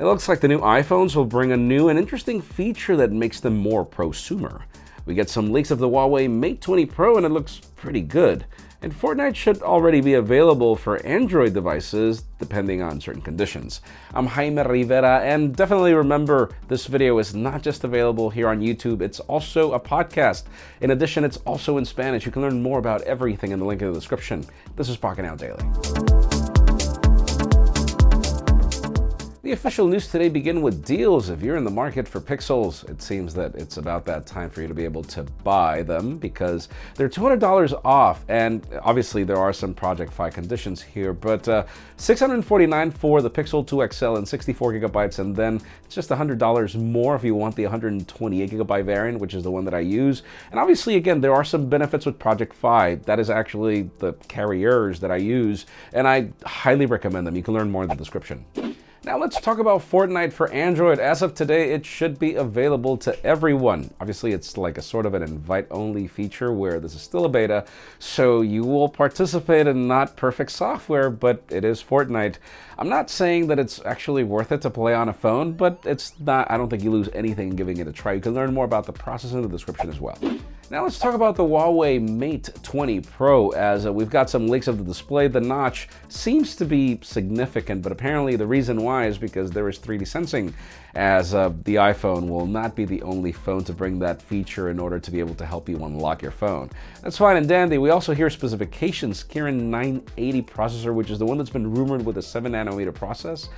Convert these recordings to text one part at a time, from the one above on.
It looks like the new iPhones will bring a new and interesting feature that makes them more prosumer. We get some leaks of the Huawei Mate 20 Pro and it looks pretty good. And Fortnite should already be available for Android devices depending on certain conditions. I'm Jaime Rivera, and definitely remember this video is not just available here on YouTube, it's also a podcast. In addition, it's also in Spanish. You can learn more about everything in the link in the description. This is Pocketnow Daily. The official news today begin with deals. If you're in the market for Pixels, it seems that it's about that time for you to be able to buy them because they're $200 off. And obviously, there are some Project Fi conditions here, but uh, 649 for the Pixel 2 XL and 64 gigabytes, and then it's just $100 more if you want the 128 gigabyte variant, which is the one that I use. And obviously, again, there are some benefits with Project Fi. That is actually the carriers that I use, and I highly recommend them. You can learn more in the description. Now let's talk about Fortnite for Android. As of today, it should be available to everyone. Obviously, it's like a sort of an invite-only feature where this is still a beta, so you will participate in not perfect software, but it is Fortnite. I'm not saying that it's actually worth it to play on a phone, but it's not, I don't think you lose anything in giving it a try. You can learn more about the process in the description as well. Now let's talk about the Huawei Mate 20 Pro as uh, we've got some leaks of the display. The notch seems to be significant, but apparently the reason why is because there is 3D sensing as uh, the iPhone will not be the only phone to bring that feature in order to be able to help you unlock your phone. That's fine and dandy. We also hear specifications, Kirin 980 processor, which is the one that's been rumored with a 7 nanometer process.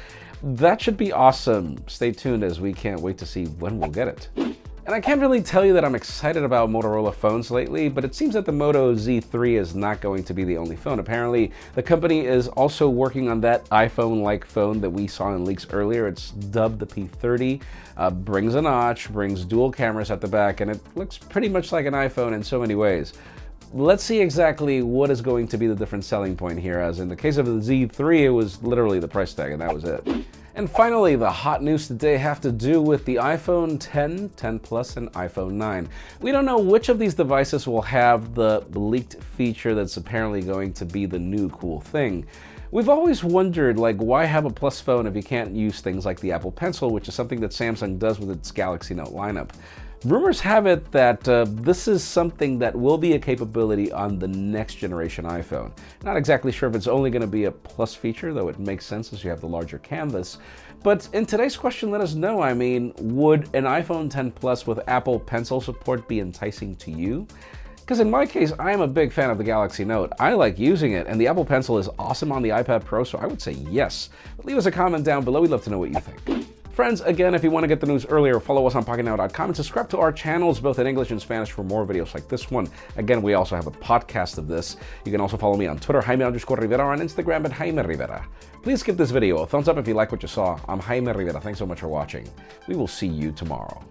That should be awesome. Stay tuned as we can't wait to see when we'll get it. And I can't really tell you that I'm excited about Motorola phones lately, but it seems that the Moto Z3 is not going to be the only phone. Apparently, the company is also working on that iPhone like phone that we saw in leaks earlier. It's dubbed the P30, uh, brings a notch, brings dual cameras at the back, and it looks pretty much like an iPhone in so many ways let's see exactly what is going to be the different selling point here. As in the case of the Z3, it was literally the price tag, and that was it. And finally, the hot news today have to do with the iPhone 10, 10 Plus, and iPhone 9. We don't know which of these devices will have the leaked feature that's apparently going to be the new cool thing. We've always wondered, like, why have a Plus phone if you can't use things like the Apple Pencil, which is something that Samsung does with its Galaxy Note lineup. Rumors have it that uh, this is something that will be a capability on the next generation iPhone. Not exactly sure if it's only going to be a plus feature, though it makes sense as you have the larger canvas. But in today's question, let us know. I mean, would an iPhone 10 Plus with Apple Pencil support be enticing to you? Because in my case, I am a big fan of the Galaxy Note. I like using it, and the Apple Pencil is awesome on the iPad Pro, so I would say yes. But leave us a comment down below. We'd love to know what you think. Friends, again, if you want to get the news earlier, follow us on PocketNow.com and subscribe to our channels, both in English and Spanish, for more videos like this one. Again, we also have a podcast of this. You can also follow me on Twitter, Jaime underscore Rivera, on Instagram at Jaime Rivera. Please give this video a thumbs up if you like what you saw. I'm Jaime Rivera. Thanks so much for watching. We will see you tomorrow.